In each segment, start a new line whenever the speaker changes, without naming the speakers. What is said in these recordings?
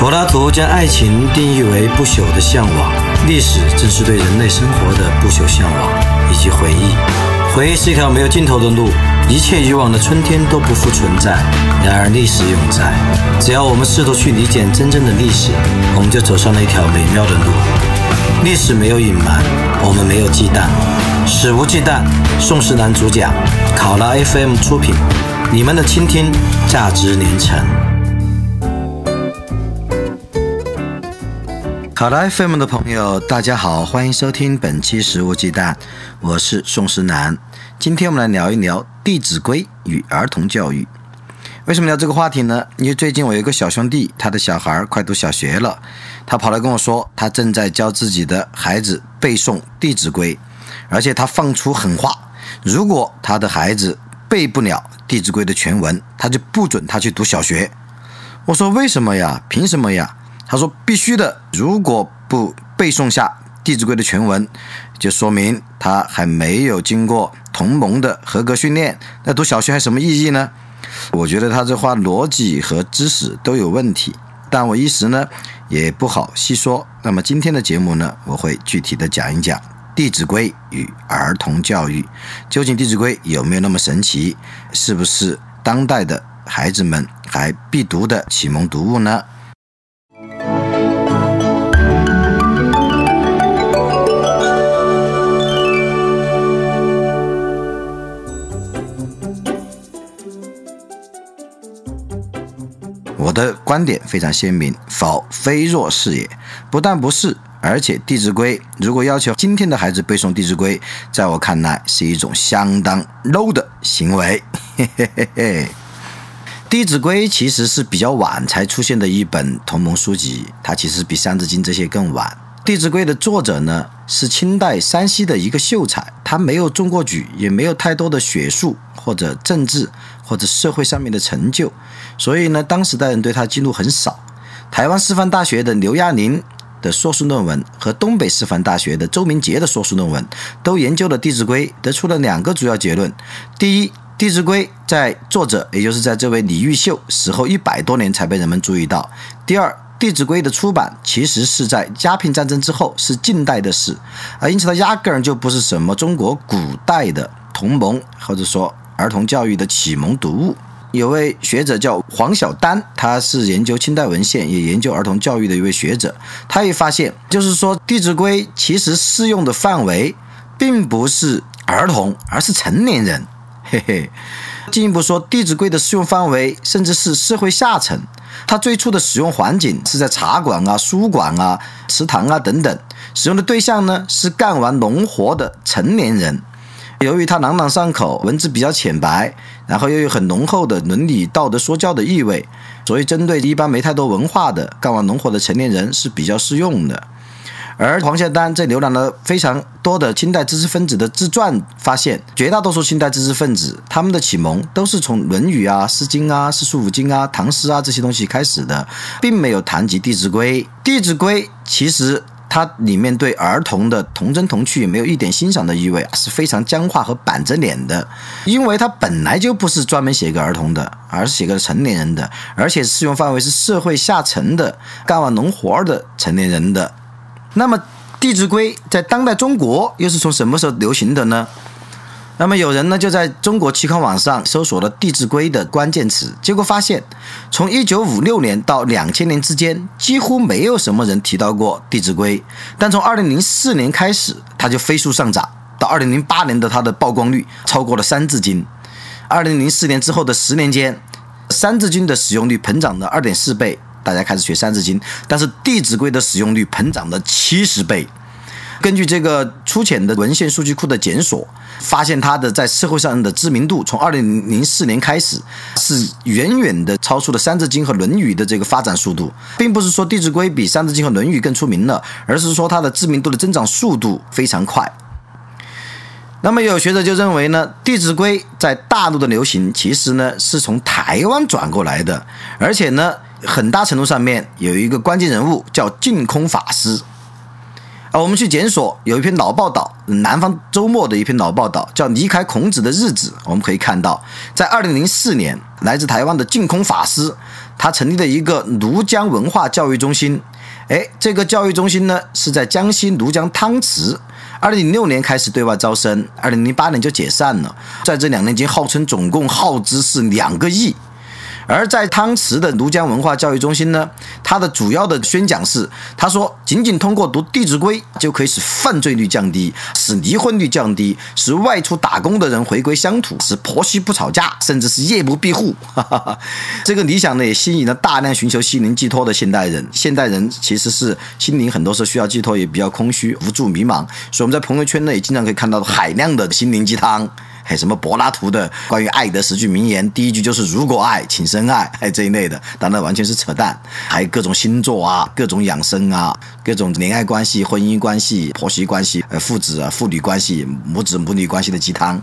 柏拉图将爱情定义为不朽的向往，历史正是对人类生活的不朽向往以及回忆。回忆是一条没有尽头的路，一切以往的春天都不复存在，然而历史永在。只要我们试图去理解真正的历史，我们就走上了一条美妙的路。历史没有隐瞒，我们没有忌惮，史无忌惮。宋时南主讲，考拉 FM 出品，你们的倾听价值连城。好的，FM 的朋友，大家好，欢迎收听本期《食物鸡蛋》，我是宋思南。今天我们来聊一聊《弟子规》与儿童教育。为什么聊这个话题呢？因为最近我有一个小兄弟，他的小孩快读小学了，他跑来跟我说，他正在教自己的孩子背诵《弟子规》，而且他放出狠话：如果他的孩子背不了《弟子规》的全文，他就不准他去读小学。我说：为什么呀？凭什么呀？他说：“必须的，如果不背诵下《弟子规》的全文，就说明他还没有经过同盟的合格训练。那读小学还什么意义呢？”我觉得他这话逻辑和知识都有问题，但我一时呢也不好细说。那么今天的节目呢，我会具体的讲一讲《弟子规》与儿童教育，究竟《弟子规》有没有那么神奇？是不是当代的孩子们还必读的启蒙读物呢？我的观点非常鲜明，否非若是也。不但不是，而且《弟子规》如果要求今天的孩子背诵《弟子规》，在我看来是一种相当 low 的行为。嘿嘿嘿嘿，《弟子规》其实是比较晚才出现的一本同盟书籍，它其实比《三字经》这些更晚。《弟子规》的作者呢是清代山西的一个秀才，他没有中过举，也没有太多的学术或者政治或者社会上面的成就。所以呢，当时的人对他记录很少。台湾师范大学的刘亚宁的硕士论文和东北师范大学的周明杰的硕士论文都研究了《弟子规》，得出了两个主要结论：第一，《弟子规》在作者，也就是在这位李毓秀死后一百多年才被人们注意到；第二，《弟子规》的出版其实是在鸦片战争之后，是近代的事，啊，因此它压根儿就不是什么中国古代的同盟或者说儿童教育的启蒙读物。有位学者叫黄晓丹，他是研究清代文献，也研究儿童教育的一位学者。他也发现，就是说《弟子规》其实适用的范围，并不是儿童，而是成年人。嘿嘿。进一步说，《弟子规》的适用范围甚至是社会下层。它最初的使用环境是在茶馆啊、书馆啊、祠堂啊等等，使用的对象呢是干完农活的成年人。由于它朗朗上口，文字比较浅白，然后又有很浓厚的伦理道德说教的意味，所以针对一般没太多文化的干完农活的成年人是比较适用的。而黄孝丹在浏览了非常多的清代知识分子的自传，发现绝大多数清代知识分子他们的启蒙都是从《论语》啊、《诗经》啊、四书五经啊、唐诗啊这些东西开始的，并没有谈及《弟子规》。《弟子规》其实。它里面对儿童的童真童趣没有一点欣赏的意味啊，是非常僵化和板着脸的，因为它本来就不是专门写给儿童的，而是写给成年人的，而且适用范围是社会下层的干完农活的成年人的。那么《弟子规》在当代中国又是从什么时候流行的呢？那么有人呢就在中国期刊网上搜索了《弟子规》的关键词，结果发现，从一九五六年到两千年之间，几乎没有什么人提到过《弟子规》，但从二零零四年开始，它就飞速上涨，到二零零八年的它的曝光率超过了《三字经》。二零零四年之后的十年间，《三字经》的使用率膨胀了二点四倍，大家开始学《三字经》，但是《弟子规》的使用率膨胀了七十倍。根据这个粗浅的文献数据库的检索，发现它的在社会上的知名度，从二零零四年开始，是远远的超出了《三字经》和《论语》的这个发展速度，并不是说《弟子规》比《三字经》和《论语》更出名了，而是说它的知名度的增长速度非常快。那么有学者就认为呢，《弟子规》在大陆的流行，其实呢是从台湾转过来的，而且呢，很大程度上面有一个关键人物叫净空法师。啊，我们去检索有一篇老报道，《南方周末》的一篇老报道，叫《离开孔子的日子》。我们可以看到，在二零零四年，来自台湾的净空法师，他成立了一个庐江文化教育中心。哎，这个教育中心呢是在江西庐江汤池，二零零六年开始对外招生，二零零八年就解散了。在这两年间，号称总共耗资是两个亿。而在汤池的庐江文化教育中心呢，它的主要的宣讲是，他说，仅仅通过读《弟子规》就可以使犯罪率降低，使离婚率降低，使外出打工的人回归乡土，使婆媳不吵架，甚至是夜不闭户。这个理想呢，也吸引了大量寻求心灵寄托的现代人。现代人其实是心灵很多时候需要寄托，也比较空虚、无助、迷茫，所以我们在朋友圈呢，也经常可以看到海量的心灵鸡汤。还有什么柏拉图的关于爱的十句名言，第一句就是“如果爱，请深爱”，还有这一类的，当然完全是扯淡。还有各种星座啊，各种养生啊，各种恋爱关系、婚姻关系、婆媳关系、呃父子啊、父女关系、母子母女关系的鸡汤。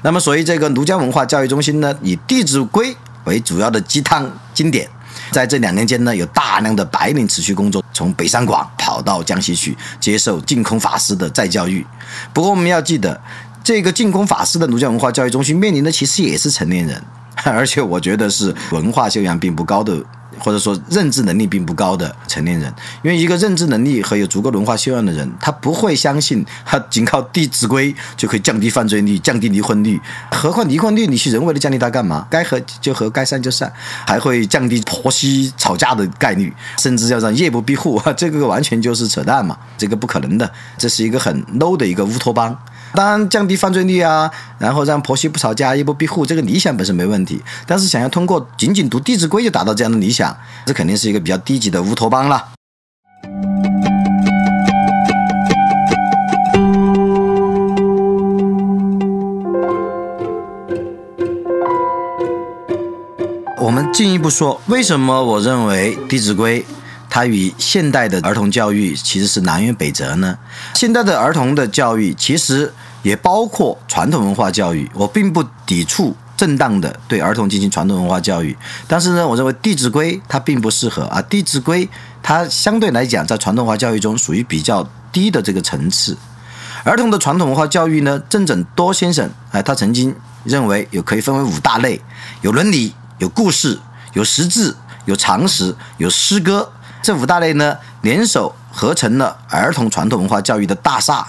那么，所以这个庐江文化教育中心呢，以《弟子规》为主要的鸡汤经典。在这两年间呢，有大量的白领持续工作，从北上广跑到江西去接受净空法师的再教育。不过，我们要记得。这个进攻法师的儒家文化教育中心面临的其实也是成年人，而且我觉得是文化修养并不高的，或者说认知能力并不高的成年人。因为一个认知能力和有足够文化修养的人，他不会相信 他仅靠《弟子规》就可以降低犯罪率、降低离婚率。何况离婚率你去人为的降低它干嘛？该和就和，该散就散，还会降低婆媳吵架的概率，甚至要让夜不闭户，这个完全就是扯淡嘛！这个不可能的，这是一个很 low 的一个乌托邦。当然，降低犯罪率啊，然后让婆媳不吵架、夜不闭户，这个理想本身没问题。但是，想要通过仅仅读《弟子规》就达到这样的理想，这肯定是一个比较低级的乌托邦了。我们进一步说，为什么我认为《弟子规》它与现代的儿童教育其实是南辕北辙呢？现代的儿童的教育其实。也包括传统文化教育，我并不抵触正当的对儿童进行传统文化教育，但是呢，我认为《弟子规》它并不适合啊，《弟子规》它相对来讲在传统文化教育中属于比较低的这个层次。儿童的传统文化教育呢，郑枕多先生哎，他曾经认为有可以分为五大类，有伦理、有故事、有识字、有常识、有诗歌，这五大类呢联手合成了儿童传统文化教育的大厦。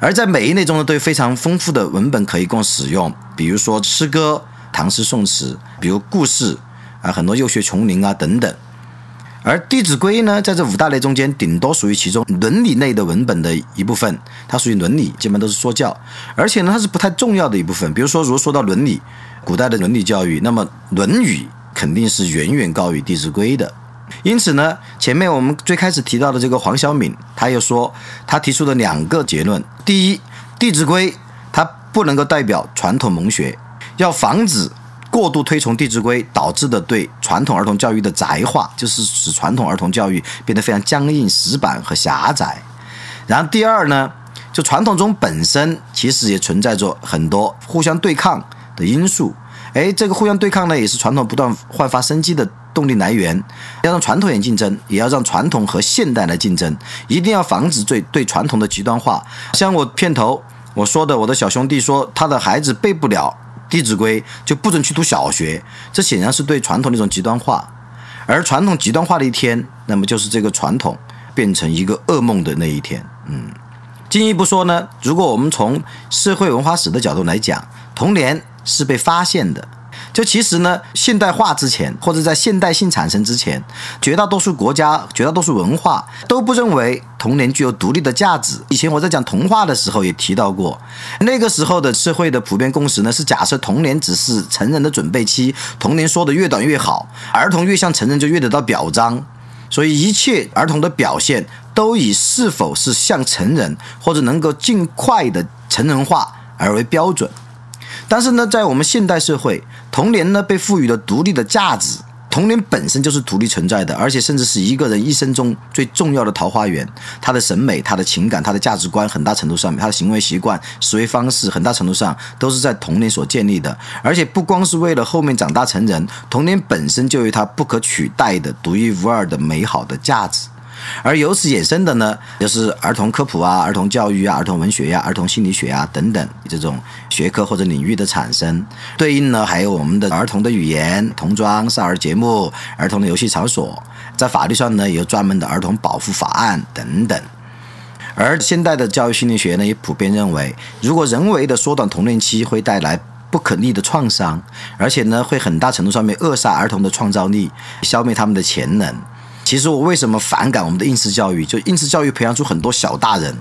而在每一类中呢，都有非常丰富的文本可以供使用，比如说诗歌、唐诗宋词，比如故事啊，很多幼学琼林啊等等。而《弟子规》呢，在这五大类中间，顶多属于其中伦理类的文本的一部分，它属于伦理，基本都是说教，而且呢，它是不太重要的一部分。比如说，如果说到伦理，古代的伦理教育，那么《论语》肯定是远远高于《弟子规》的。因此呢，前面我们最开始提到的这个黄晓敏，他又说，他提出了两个结论：第一，《弟子规》它不能够代表传统蒙学，要防止过度推崇《弟子规》导致的对传统儿童教育的窄化，就是使传统儿童教育变得非常僵硬、死板和狭窄。然后第二呢，就传统中本身其实也存在着很多互相对抗的因素。哎，这个互相对抗呢，也是传统不断焕发生机的。动力来源要让传统也竞争，也要让传统和现代来竞争，一定要防止对对传统的极端化。像我片头我说的，我的小兄弟说他的孩子背不了《弟子规》，就不准去读小学，这显然是对传统的一种极端化。而传统极端化的一天，那么就是这个传统变成一个噩梦的那一天。嗯，进一步说呢，如果我们从社会文化史的角度来讲，童年是被发现的。就其实呢，现代化之前，或者在现代性产生之前，绝大多数国家、绝大多数文化都不认为童年具有独立的价值。以前我在讲童话的时候也提到过，那个时候的社会的普遍共识呢，是假设童年只是成人的准备期，童年说的越短越好，儿童越像成人就越得到表彰，所以一切儿童的表现都以是否是像成人或者能够尽快的成人化而为标准。但是呢，在我们现代社会，童年呢被赋予了独立的价值，童年本身就是独立存在的，而且甚至是一个人一生中最重要的桃花源。他的审美、他的情感、他的价值观，很大程度上面，他的行为习惯、思维方式，很大程度上都是在童年所建立的。而且不光是为了后面长大成人，童年本身就有它不可取代的、独一无二的美好的价值。而由此衍生的呢，就是儿童科普啊、儿童教育啊、儿童文学呀、儿童心理学啊等等这种学科或者领域的产生。对应呢，还有我们的儿童的语言、童装、少儿节目、儿童的游戏场所，在法律上呢，有专门的儿童保护法案等等。而现代的教育心理学呢，也普遍认为，如果人为的缩短童年期，会带来不可逆的创伤，而且呢，会很大程度上面扼杀儿童的创造力，消灭他们的潜能。其实我为什么反感我们的应试教育？就应试教育培养出很多小大人。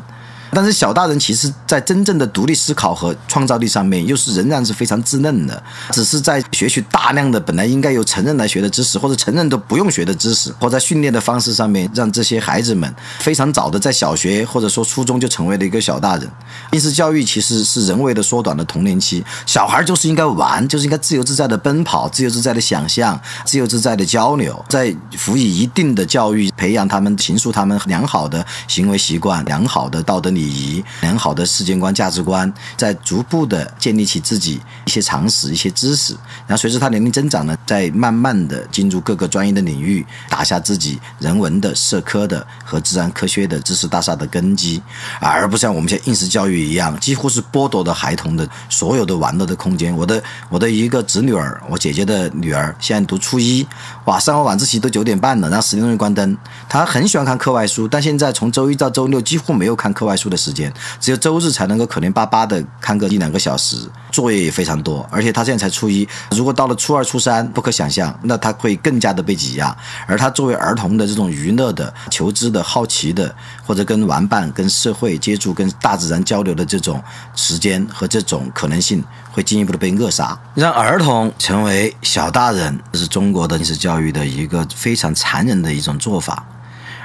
但是小大人其实，在真正的独立思考和创造力上面，又是仍然是非常稚嫩的。只是在学习大量的本来应该由成人来学的知识，或者成人都不用学的知识，或在训练的方式上面，让这些孩子们非常早的在小学或者说初中就成为了一个小大人。应试教育其实是人为的缩短了童年期，小孩就是应该玩，就是应该自由自在的奔跑，自由自在的想象，自由自在的交流，在辅以一定的教育，培养他们、形塑他们良好的行为习惯、良好的道德理。礼仪良好的世界观、价值观，在逐步的建立起自己一些常识、一些知识，然后随着他年龄增长呢，在慢慢的进入各个专业的领域，打下自己人文的、社科的和自然科学的知识大厦的根基，而不像我们现在应试教育一样，几乎是剥夺了孩童的所有的玩乐的空间。我的我的一个侄女儿，我姐姐的女儿，现在读初一，哇，上完晚自习都九点半了，然后十点钟就关灯。她很喜欢看课外书，但现在从周一到周六几乎没有看课外书。的时间只有周日才能够可怜巴巴的看个一两个小时，作业也非常多，而且他现在才初一，如果到了初二、初三，不可想象，那他会更加的被挤压。而他作为儿童的这种娱乐的、求知的好奇的，或者跟玩伴、跟社会接触、跟大自然交流的这种时间和这种可能性，会进一步的被扼杀，让儿童成为小大人，这是中国的应试教育的一个非常残忍的一种做法。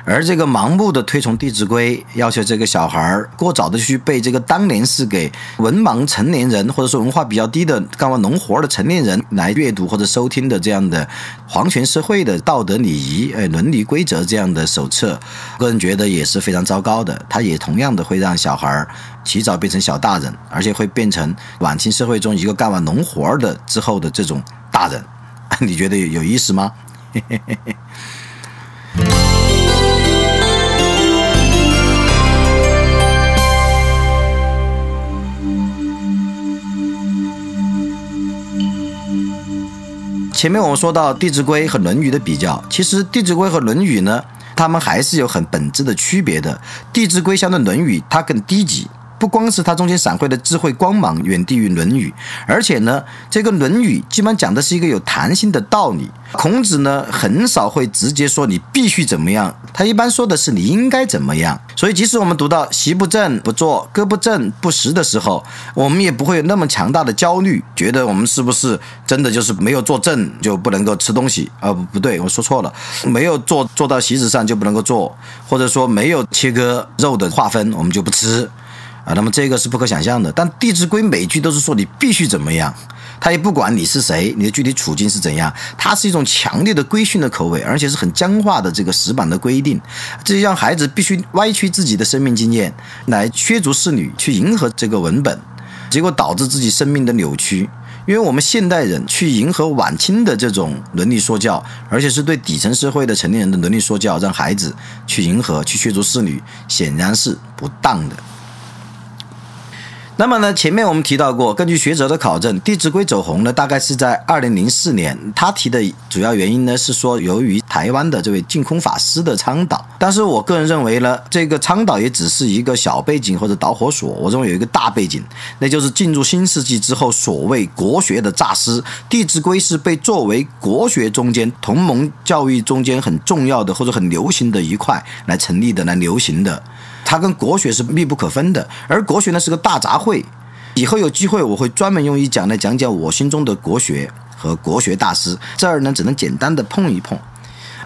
而这个盲目的推崇《弟子规》，要求这个小孩儿过早的去背这个当年是给文盲成年人，或者说文化比较低的干完农活的成年人来阅读或者收听的这样的皇权社会的道德礼仪、呃伦理规则这样的手册，个人觉得也是非常糟糕的。它也同样的会让小孩儿提早变成小大人，而且会变成晚清社会中一个干完农活的之后的这种大人。你觉得有意思吗？嘿嘿嘿嘿。前面我们说到《弟子规》和《论语》的比较，其实《弟子规》和《论语》呢，它们还是有很本质的区别的。《弟子规》相对《论语》，它更低级。不光是它中间闪会的智慧光芒远低于《论语》，而且呢，这个《论语》基本上讲的是一个有弹性的道理。孔子呢，很少会直接说你必须怎么样，他一般说的是你应该怎么样。所以，即使我们读到“席不正不坐，歌不正不食”的时候，我们也不会有那么强大的焦虑，觉得我们是不是真的就是没有坐正就不能够吃东西？啊，不不对，我说错了，没有坐坐到席子上就不能够坐，或者说没有切割肉的划分，我们就不吃。啊，那么这个是不可想象的。但《弟子规》每句都是说你必须怎么样，他也不管你是谁，你的具体处境是怎样，它是一种强烈的规训的口味，而且是很僵化的这个死板的规定，这就让孩子必须歪曲自己的生命经验来削足适履去迎合这个文本，结果导致自己生命的扭曲。因为我们现代人去迎合晚清的这种伦理说教，而且是对底层社会的成年人的伦理说教，让孩子去迎合去削足适履，显然是不当的。那么呢，前面我们提到过，根据学者的考证，《弟子规》走红呢，大概是在二零零四年。他提的主要原因呢，是说由于台湾的这位净空法师的倡导。但是我个人认为呢，这个倡导也只是一个小背景或者导火索。我认为有一个大背景，那就是进入新世纪之后，所谓国学的诈尸，《弟子规》是被作为国学中间同盟教育中间很重要的或者很流行的一块来成立的、来流行的。它跟国学是密不可分的，而国学呢是个大杂烩。以后有机会我会专门用一讲来讲讲我心中的国学和国学大师。这儿呢只能简单的碰一碰。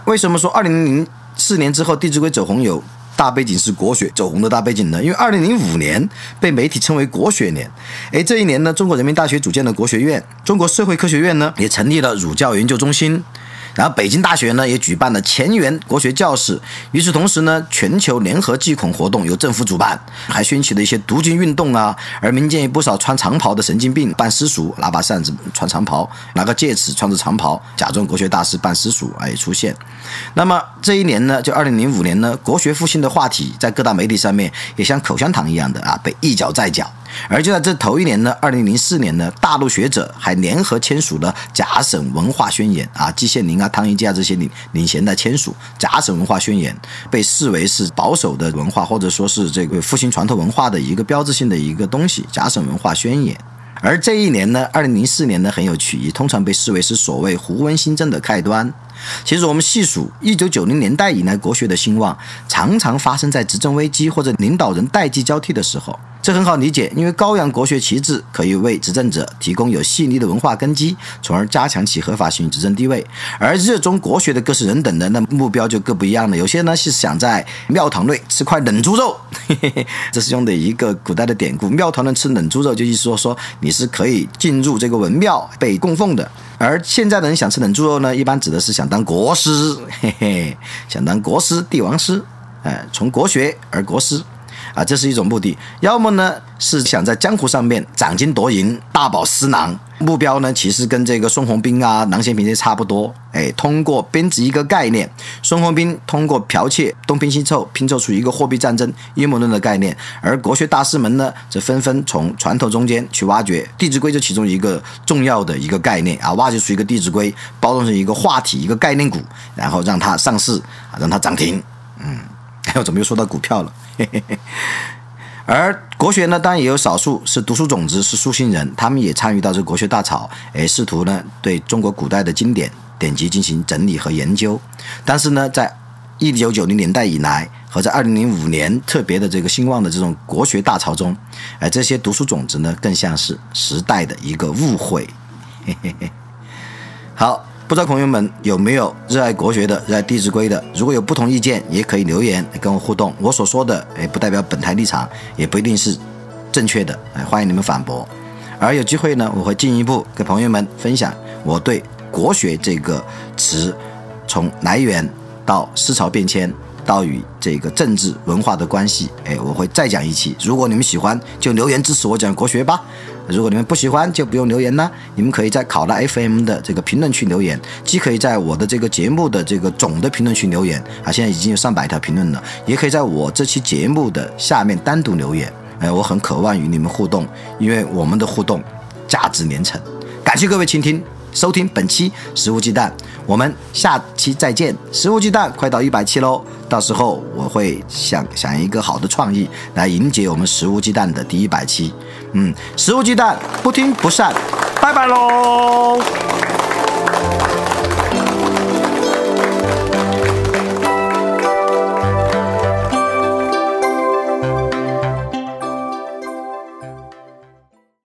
为什么说二零零四年之后《弟子规》走红有大背景是国学走红的大背景呢？因为二零零五年被媒体称为国学年。诶，这一年呢，中国人民大学组建了国学院，中国社会科学院呢也成立了儒教研究中心。然后北京大学呢也举办了前沿国学教室。与此同时呢，全球联合祭孔活动由政府主办，还掀起了一些读经运动啊。而民间有不少穿长袍的神经病办私塾，拿把扇子穿长袍，拿个戒尺穿着长袍，假装国学大师办私塾，哎出现。那么这一年呢，就二零零五年呢，国学复兴的话题在各大媒体上面也像口香糖一样的啊被一脚再脚。而就在这头一年呢，二零零四年呢，大陆学者还联合签署了甲省文化宣言啊，季羡林啊、汤一基啊这些领领衔的签署甲省文化宣言，被视为是保守的文化或者说是这个复兴传统文化的一个标志性的一个东西。甲省文化宣言。而这一年呢，二零零四年呢很有趣，也通常被视为是所谓胡温新政的开端。其实我们细数一九九零年代以来国学的兴旺，常常发生在执政危机或者领导人代际交替的时候。这很好理解，因为高扬国学旗帜可以为执政者提供有细腻的文化根基，从而加强其合法性与执政地位。而热衷国学的各式人等的那目标就各不一样了。有些呢是想在庙堂内吃块冷猪肉，嘿 嘿这是用的一个古代的典故。庙堂内吃冷猪肉，就意思说说你是可以进入这个文庙被供奉的。而现在的人想吃冷猪肉呢，一般指的是想当国师，嘿嘿，想当国师、帝王师，哎，从国学而国师。啊，这是一种目的；要么呢是想在江湖上面掌金夺银、大饱私囊。目标呢其实跟这个孙宏斌啊、郎咸平这差不多。哎，通过编织一个概念，孙宏斌通过剽窃东拼西凑，拼凑出一个货币战争阴谋论的概念；而国学大师们呢，则纷纷从船头中间去挖掘《弟子规》就其中一个重要的一个概念啊，挖掘出一个《弟子规》，包装成一个话题、一个概念股，然后让它上市啊，让它涨停。嗯。怎么又说到股票了？而国学呢，当然也有少数是读书种子，是书心人，他们也参与到这国学大潮，哎，试图呢对中国古代的经典典籍进行整理和研究。但是呢，在一九九零年代以来，和在二零零五年特别的这个兴旺的这种国学大潮中，哎，这些读书种子呢，更像是时代的一个误会。嘿嘿嘿好。不知道朋友们有没有热爱国学的、热爱《弟子规》的？如果有不同意见，也可以留言跟我互动。我所说的，哎，不代表本台立场，也不一定是正确的，哎，欢迎你们反驳。而有机会呢，我会进一步跟朋友们分享我对“国学”这个词从来源到思潮变迁到与这个政治文化的关系，哎，我会再讲一期。如果你们喜欢，就留言支持我讲国学吧。如果你们不喜欢，就不用留言啦。你们可以在考拉 FM 的这个评论区留言，既可以在我的这个节目的这个总的评论区留言啊，现在已经有上百条评论了，也可以在我这期节目的下面单独留言。哎，我很渴望与你们互动，因为我们的互动价值连城。感谢各位倾听。收听本期《食物鸡蛋》，我们下期再见。《食物鸡蛋》快到一百期喽，到时候我会想想一个好的创意来迎接我们《食物鸡蛋》的第一百期。嗯，《食物鸡蛋》不听不散，拜拜喽。